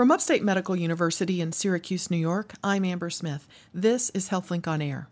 From Upstate Medical University in Syracuse, New York, I'm Amber Smith. This is HealthLink on Air.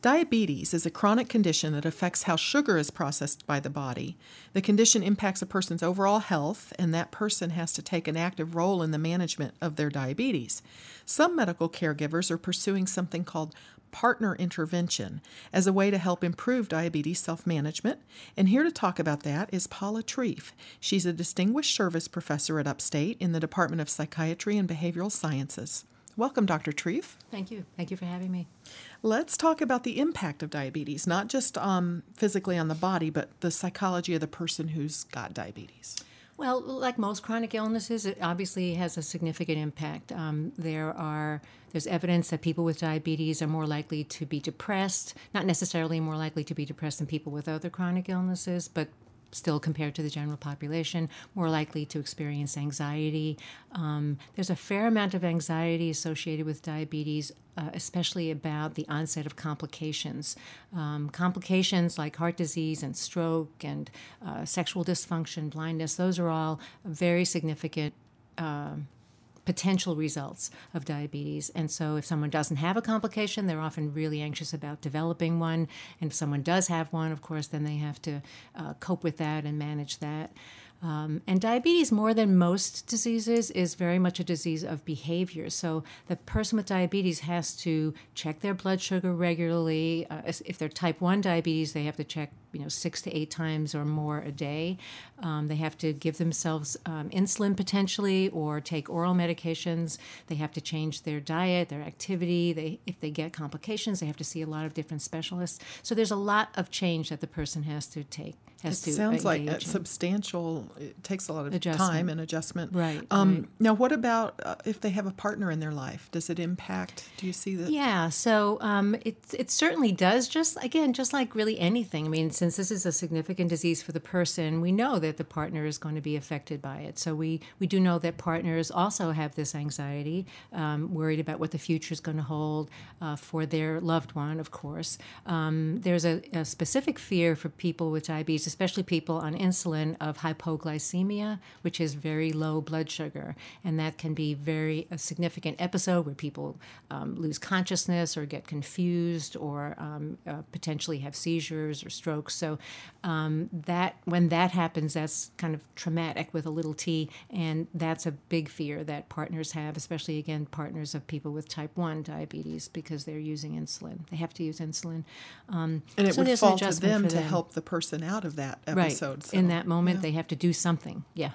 Diabetes is a chronic condition that affects how sugar is processed by the body. The condition impacts a person's overall health, and that person has to take an active role in the management of their diabetes. Some medical caregivers are pursuing something called partner intervention as a way to help improve diabetes self management. And here to talk about that is Paula Trief. She's a distinguished service professor at Upstate in the Department of Psychiatry and Behavioral Sciences. Welcome, Dr. Trief. Thank you. Thank you for having me. Let's talk about the impact of diabetes, not just um, physically on the body, but the psychology of the person who's got diabetes. Well, like most chronic illnesses, it obviously has a significant impact. Um, there are there's evidence that people with diabetes are more likely to be depressed, not necessarily more likely to be depressed than people with other chronic illnesses, but still compared to the general population, more likely to experience anxiety. Um, there's a fair amount of anxiety associated with diabetes, uh, especially about the onset of complications. Um, complications like heart disease and stroke and uh, sexual dysfunction, blindness, those are all very significant. Uh, potential results of diabetes. And so, if someone doesn't have a complication, they're often really anxious about developing one. And if someone does have one, of course, then they have to uh, cope with that and manage that. Um, and diabetes, more than most diseases, is very much a disease of behavior. So the person with diabetes has to check their blood sugar regularly. Uh, if they're type 1 diabetes, they have to check you know six to eight times or more a day. Um, they have to give themselves um, insulin potentially or take oral medications. They have to change their diet, their activity. They, if they get complications, they have to see a lot of different specialists. So there's a lot of change that the person has to take. Has it to sounds like a substantial. It takes a lot of time and adjustment. Right, um, right. Now, what about uh, if they have a partner in their life? Does it impact? Do you see that? Yeah. So um, it it certainly does. Just again, just like really anything. I mean, since this is a significant disease for the person, we know that the partner is going to be affected by it. So we we do know that partners also have this anxiety, um, worried about what the future is going to hold uh, for their loved one. Of course, um, there's a, a specific fear for people with diabetes especially people on insulin, of hypoglycemia, which is very low blood sugar. And that can be very a significant episode where people um, lose consciousness or get confused or um, uh, potentially have seizures or strokes. So um, that when that happens, that's kind of traumatic with a little t, and that's a big fear that partners have, especially again partners of people with type one diabetes because they're using insulin. They have to use insulin, um, and it so would fall to them, to help the person out of that episode. Right. So, In that moment, yeah. they have to do something. Yeah.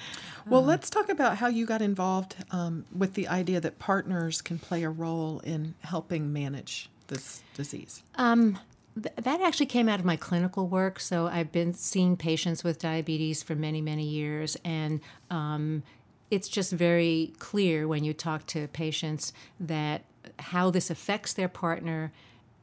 well, uh, let's talk about how you got involved um, with the idea that partners can play a role in helping manage this disease. Um, that actually came out of my clinical work. So I've been seeing patients with diabetes for many, many years, and um, it's just very clear when you talk to patients that how this affects their partner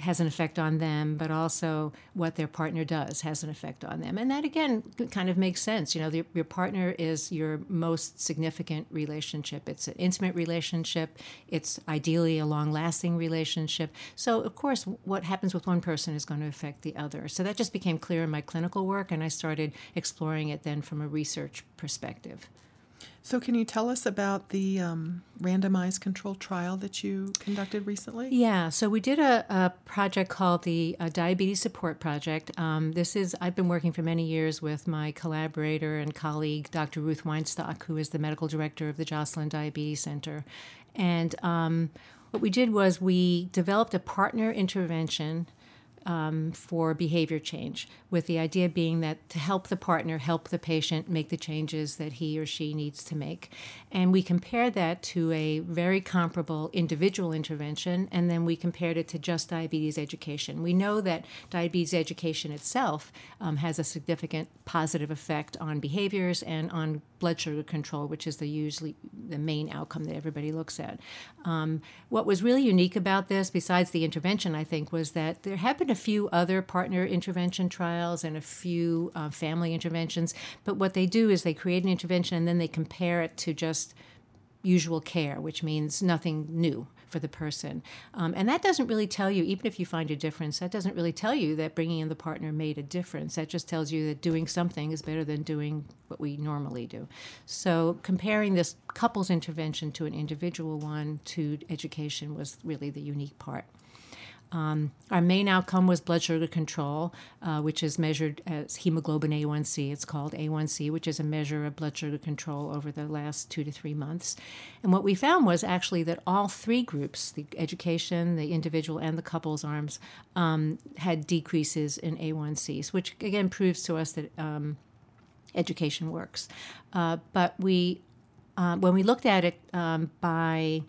has an effect on them, but also what their partner does has an effect on them. And that again kind of makes sense. You know, the, your partner is your most significant relationship. It's an intimate relationship. It's ideally a long-lasting relationship. So of course, what happens with one person is going to affect the other. So that just became clear in my clinical work, and I started exploring it then from a research perspective. So, can you tell us about the um, randomized controlled trial that you conducted recently? Yeah, so we did a, a project called the uh, Diabetes Support Project. Um, this is, I've been working for many years with my collaborator and colleague, Dr. Ruth Weinstock, who is the medical director of the Joslin Diabetes Center. And um, what we did was we developed a partner intervention um, for behavior change, with the idea being that to help the partner, help the patient make the changes that he or she needs to make. And we compared that to a very comparable individual intervention, and then we compared it to just diabetes education. We know that diabetes education itself um, has a significant positive effect on behaviors and on blood sugar control, which is the usually the main outcome that everybody looks at. Um, what was really unique about this, besides the intervention, I think, was that there have been a few other partner intervention trials and a few uh, family interventions. But what they do is they create an intervention and then they compare it to just usual care, which means nothing new for the person. Um, and that doesn't really tell you, even if you find a difference, that doesn't really tell you that bringing in the partner made a difference. That just tells you that doing something is better than doing what we normally do. So comparing this couples intervention to an individual one to education was really the unique part. Um, our main outcome was blood sugar control, uh, which is measured as hemoglobin A1C. It's called A1C, which is a measure of blood sugar control over the last two to three months. And what we found was actually that all three groups the education, the individual, and the couples arms um, had decreases in A1Cs, which again proves to us that um, education works. Uh, but we, uh, when we looked at it um, by,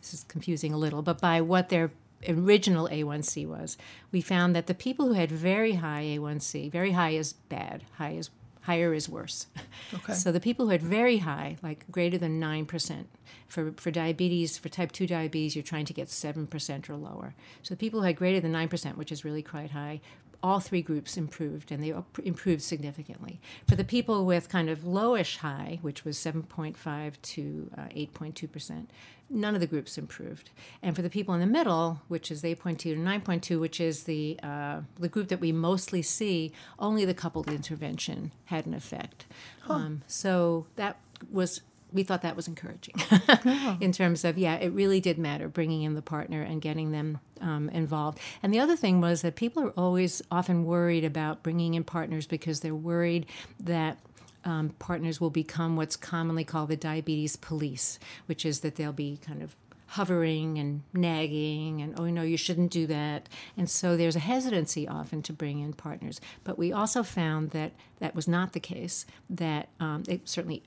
this is confusing a little, but by what their original A1C was, we found that the people who had very high A1C, very high is bad, high is higher is worse. Okay. So the people who had very high, like greater than 9%, for, for diabetes, for type 2 diabetes, you're trying to get 7% or lower. So the people who had greater than 9%, which is really quite high, all three groups improved, and they improved significantly. For the people with kind of lowish high, which was 7.5 to uh, 8.2 percent, none of the groups improved. And for the people in the middle, which is 8.2 to 9.2, which is the uh, the group that we mostly see, only the coupled intervention had an effect. Huh. Um, so that was we thought that was encouraging. In terms of yeah it really did matter bringing in the partner and getting them um, involved. And the other thing was that people are always often worried about bringing in partners because they're worried that um, partners will become what's commonly called the diabetes police which is that they'll be kind of hovering and nagging and oh no you shouldn't do that. And so there's a hesitancy often to bring in partners. But we also found that that was not the case that um, it certainly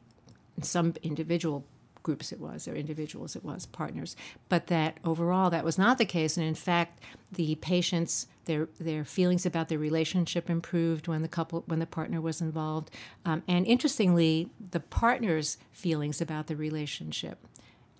some individual groups it was, or individuals it was, partners, but that overall that was not the case. And in fact, the patients their their feelings about their relationship improved when the couple when the partner was involved, um, and interestingly, the partner's feelings about the relationship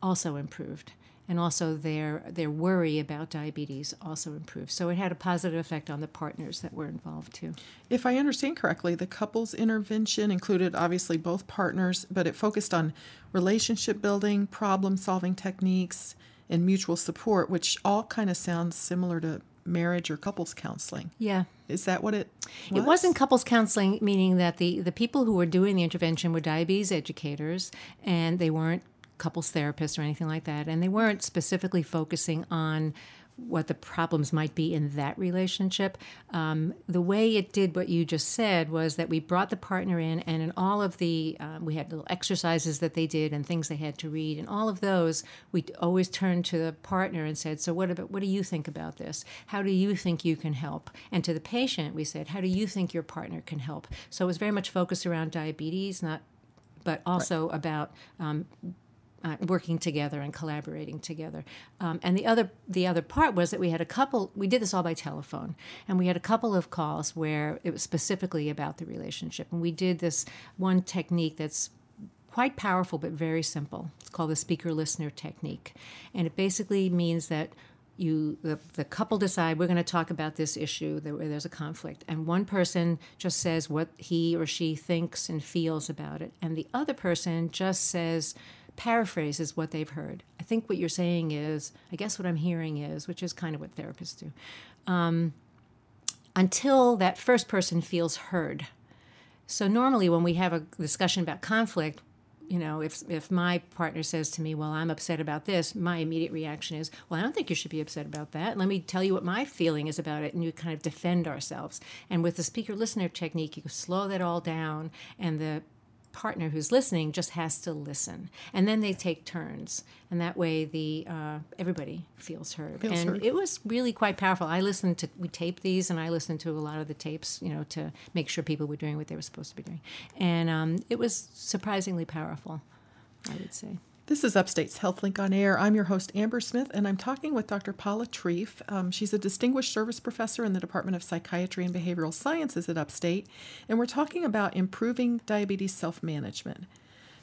also improved and also their their worry about diabetes also improved. So it had a positive effect on the partners that were involved too. If I understand correctly, the couples intervention included obviously both partners, but it focused on relationship building, problem solving techniques, and mutual support, which all kind of sounds similar to marriage or couples counseling. Yeah. Is that what it was? It wasn't couples counseling, meaning that the, the people who were doing the intervention were diabetes educators and they weren't couples therapists or anything like that, and they weren't specifically focusing on what the problems might be in that relationship. Um, the way it did what you just said was that we brought the partner in, and in all of the, um, we had little exercises that they did and things they had to read, and all of those, we always turned to the partner and said, "So what about what do you think about this? How do you think you can help?" And to the patient, we said, "How do you think your partner can help?" So it was very much focused around diabetes, not, but also right. about um, uh, working together and collaborating together. Um, and the other the other part was that we had a couple. We did this all by telephone, and we had a couple of calls where it was specifically about the relationship. And we did this one technique that's quite powerful but very simple. It's called the speaker listener technique, and it basically means that you the, the couple decide we're going to talk about this issue where there's a conflict and one person just says what he or she thinks and feels about it and the other person just says paraphrases what they've heard. I think what you're saying is, I guess what I'm hearing is, which is kind of what therapists do, um, until that first person feels heard. So normally when we have a discussion about conflict, you know, if if my partner says to me, "Well, I'm upset about this," my immediate reaction is, "Well, I don't think you should be upset about that. Let me tell you what my feeling is about it," and you kind of defend ourselves. And with the speaker listener technique, you slow that all down, and the partner who's listening just has to listen, and then they take turns, and that way the uh, everybody feels heard. Feels and heard. it was really quite powerful. I listened to we taped these, and I listened to a lot of the tapes, you know, to make sure people were doing what they were supposed to be doing, and um, it was surprisingly powerful. I would say. This is Upstate's HealthLink on Air. I'm your host, Amber Smith, and I'm talking with Dr. Paula Trief. Um, she's a distinguished service professor in the Department of Psychiatry and Behavioral Sciences at Upstate, and we're talking about improving diabetes self management.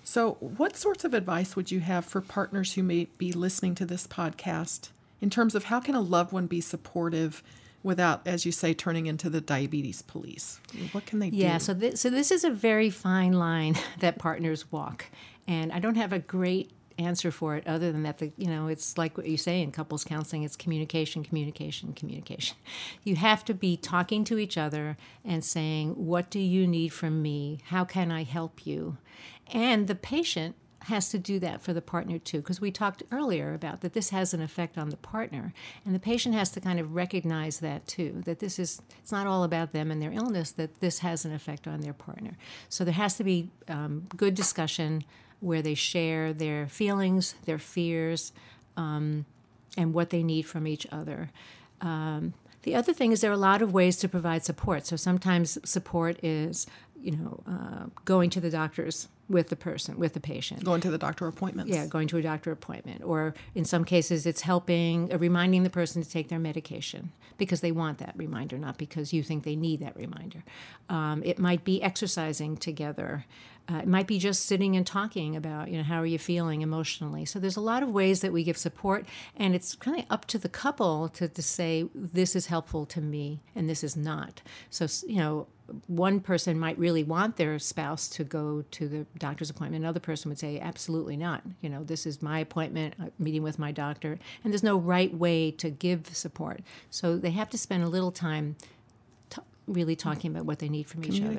So, what sorts of advice would you have for partners who may be listening to this podcast in terms of how can a loved one be supportive without, as you say, turning into the diabetes police? What can they do? Yeah, so this, so this is a very fine line that partners walk. And I don't have a great answer for it other than that the you know it's like what you say in couples counseling it's communication communication communication. You have to be talking to each other and saying what do you need from me? How can i help you? And the patient has to do that for the partner too because we talked earlier about that this has an effect on the partner. And the patient has to kind of recognize that too that this is it's not all about them and their illness that this has an effect on their partner. So there has to be um, good discussion where they share their feelings, their fears, um, and what they need from each other. Um, the other thing is there are a lot of ways to provide support. So sometimes support is, you know, uh, going to the doctors with the person, with the patient. Going to the doctor appointments. Yeah, going to a doctor appointment. Or in some cases, it's helping, uh, reminding the person to take their medication because they want that reminder, not because you think they need that reminder. Um, it might be exercising together. Uh, it might be just sitting and talking about, you know, how are you feeling emotionally. So there's a lot of ways that we give support, and it's kind of up to the couple to, to say, this is helpful to me and this is not. So, you know, one person might really want their spouse to go to the doctor's appointment. Another person would say, absolutely not. You know, this is my appointment, uh, meeting with my doctor, and there's no right way to give support. So they have to spend a little time really talking about what they need from each other.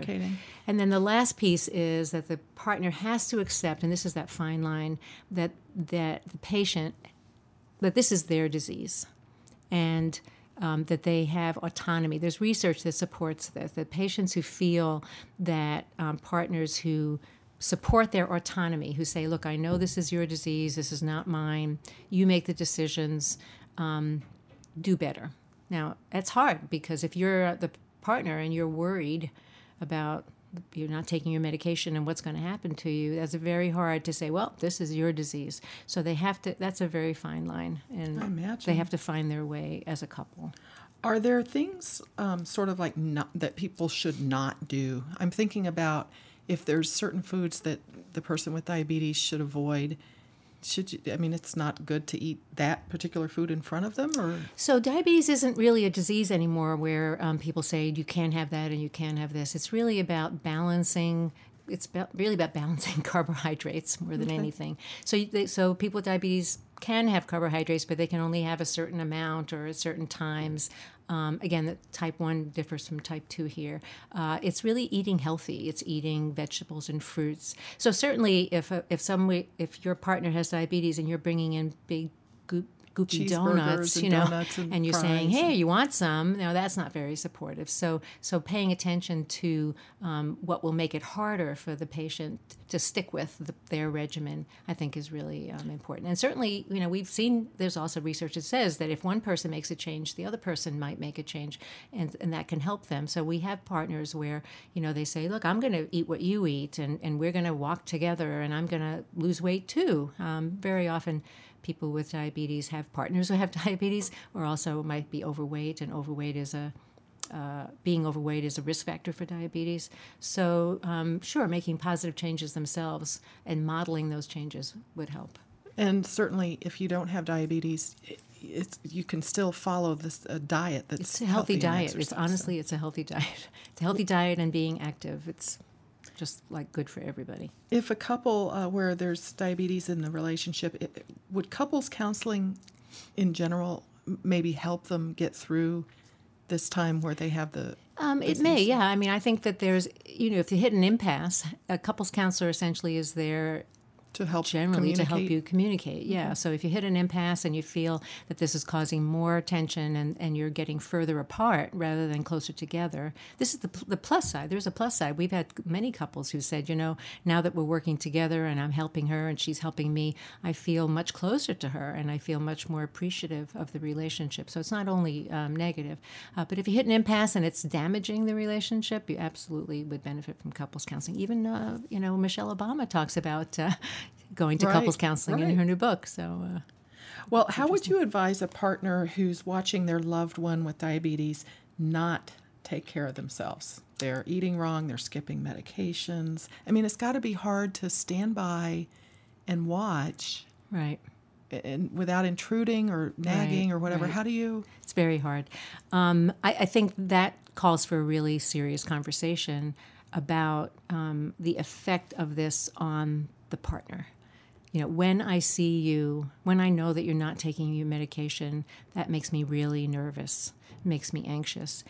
And then the last piece is that the partner has to accept, and this is that fine line, that that the patient that this is their disease, and um, that they have autonomy. There's research that supports this. That patients who feel that um, partners who support their autonomy, who say, "Look, I know this is your disease. This is not mine. You make the decisions. Um, do better." Now, it's hard because if you're the partner and you're worried about you're not taking your medication and what's going to happen to you that's very hard to say well this is your disease. So they have to that's a very fine line and they have to find their way as a couple. Are there things um, sort of like not, that people should not do? I'm thinking about if there's certain foods that the person with diabetes should avoid should you i mean it's not good to eat that particular food in front of them or? So diabetes isn't really a disease anymore where um, people say you can't have that and you can't have this. It's really about balancing it's really about balancing carbohydrates more than okay. anything so so people with diabetes can have carbohydrates but they can only have a certain amount or at certain times um, again, the type 1 differs from type 2 here. Uh, it's really eating healthy. It's eating vegetables and fruits. So certainly, if if some if your partner has diabetes and you're bringing in big goopy donuts, you know, and, and, you're saying, "Hey, you want some?" No, that's not very supportive. So, so paying attention to um, what will make it harder for the patient to stick with the, their regimen, I think, is really um, important. And certainly, you know, we've seen there's also research that says that if one person makes a change, the other person might make a change, and and that can help them. So we have partners where you know they say, "Look, I'm going to eat what you eat, and and we're going to walk together, and I'm going to lose weight too." Um, very often people with diabetes have partners who have diabetes or also might be overweight, and overweight is a uh, being overweight is a risk factor for diabetes. So, um, sure, making positive changes themselves and modeling those changes would help. And certainly, if you don't have diabetes, it's, you can still follow this uh, diet that's it's a healthy, healthy diet. It's honestly, so. it's a healthy diet. It's a healthy diet and being active. It's just like good for everybody. If a couple uh, where there's diabetes in the relationship, it, would couples counseling in general maybe help them get through this time where they have the um, it may, yeah. I mean, I think that there's, you know, if you hit an impasse, a couples counselor essentially is there to help generally to help you communicate yeah. So if you hit an impasse and you feel that this is causing more tension and, and you're getting further apart rather than closer together this is the, the plus side. There's a plus side. We've had many couples who said you know now that we're working together and i'm helping her and she's helping me i feel much closer to her and i feel much more appreciative of the relationship. So it's not only um, negative uh, but if you hit an impasse and it's damaging the relationship you absolutely would benefit from couples counseling. Even uh, you know michelle obama talks about uh, going to right, couples counseling right. in her new book. So, uh, well, how would you advise a partner who's watching their loved one with diabetes not take care of themselves? They're eating wrong, they're skipping medications. I mean, it's got to be hard to stand by and watch. Right. And without intruding or nagging right, or whatever. How do you? It's very hard. Um, I, I think that calls for a really serious conversation about um, the effect of this on the partner you know, when I see you, when I know that you're not taking your medication, that makes me really nervous, makes me anxious.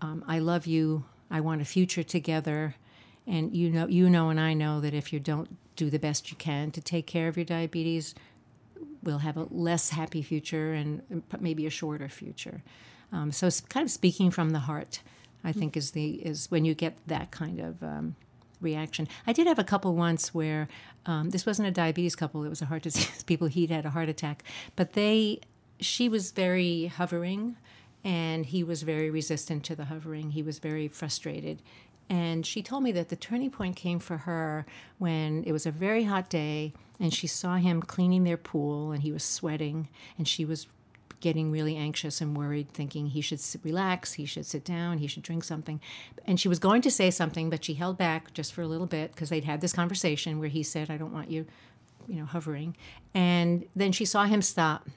Um, I love you. I want a future together, and you know, you know, and I know that if you don't do the best you can to take care of your diabetes, we'll have a less happy future and maybe a shorter future. Um, so, it's kind of speaking from the heart, I think, is the is when you get that kind of um, reaction. I did have a couple once where um, this wasn't a diabetes couple; it was a heart disease. People he'd had a heart attack, but they she was very hovering, and he was very resistant to the hovering. He was very frustrated. And she told me that the turning point came for her when it was a very hot day and she saw him cleaning their pool and he was sweating and she was getting really anxious and worried, thinking he should relax, he should sit down, he should drink something. And she was going to say something, but she held back just for a little bit because they'd had this conversation where he said, I don't want you, you know, hovering. And then she saw him stop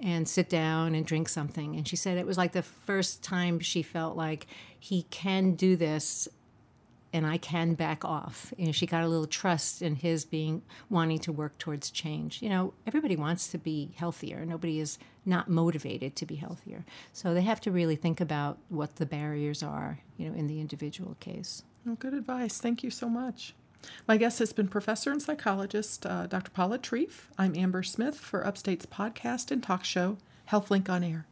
and sit down and drink something. And she said it was like the first time she felt like he can do this and I can back off. And she got a little trust in his being wanting to work towards change. You know, everybody wants to be healthier. Nobody is not motivated to be healthier. So they have to really think about what the barriers are, you know, in the individual case. Well, good advice. Thank you so much. My guest has been professor and psychologist uh, Dr. Paula Trief. I'm Amber Smith for Upstate's podcast and talk show, HealthLink on Air.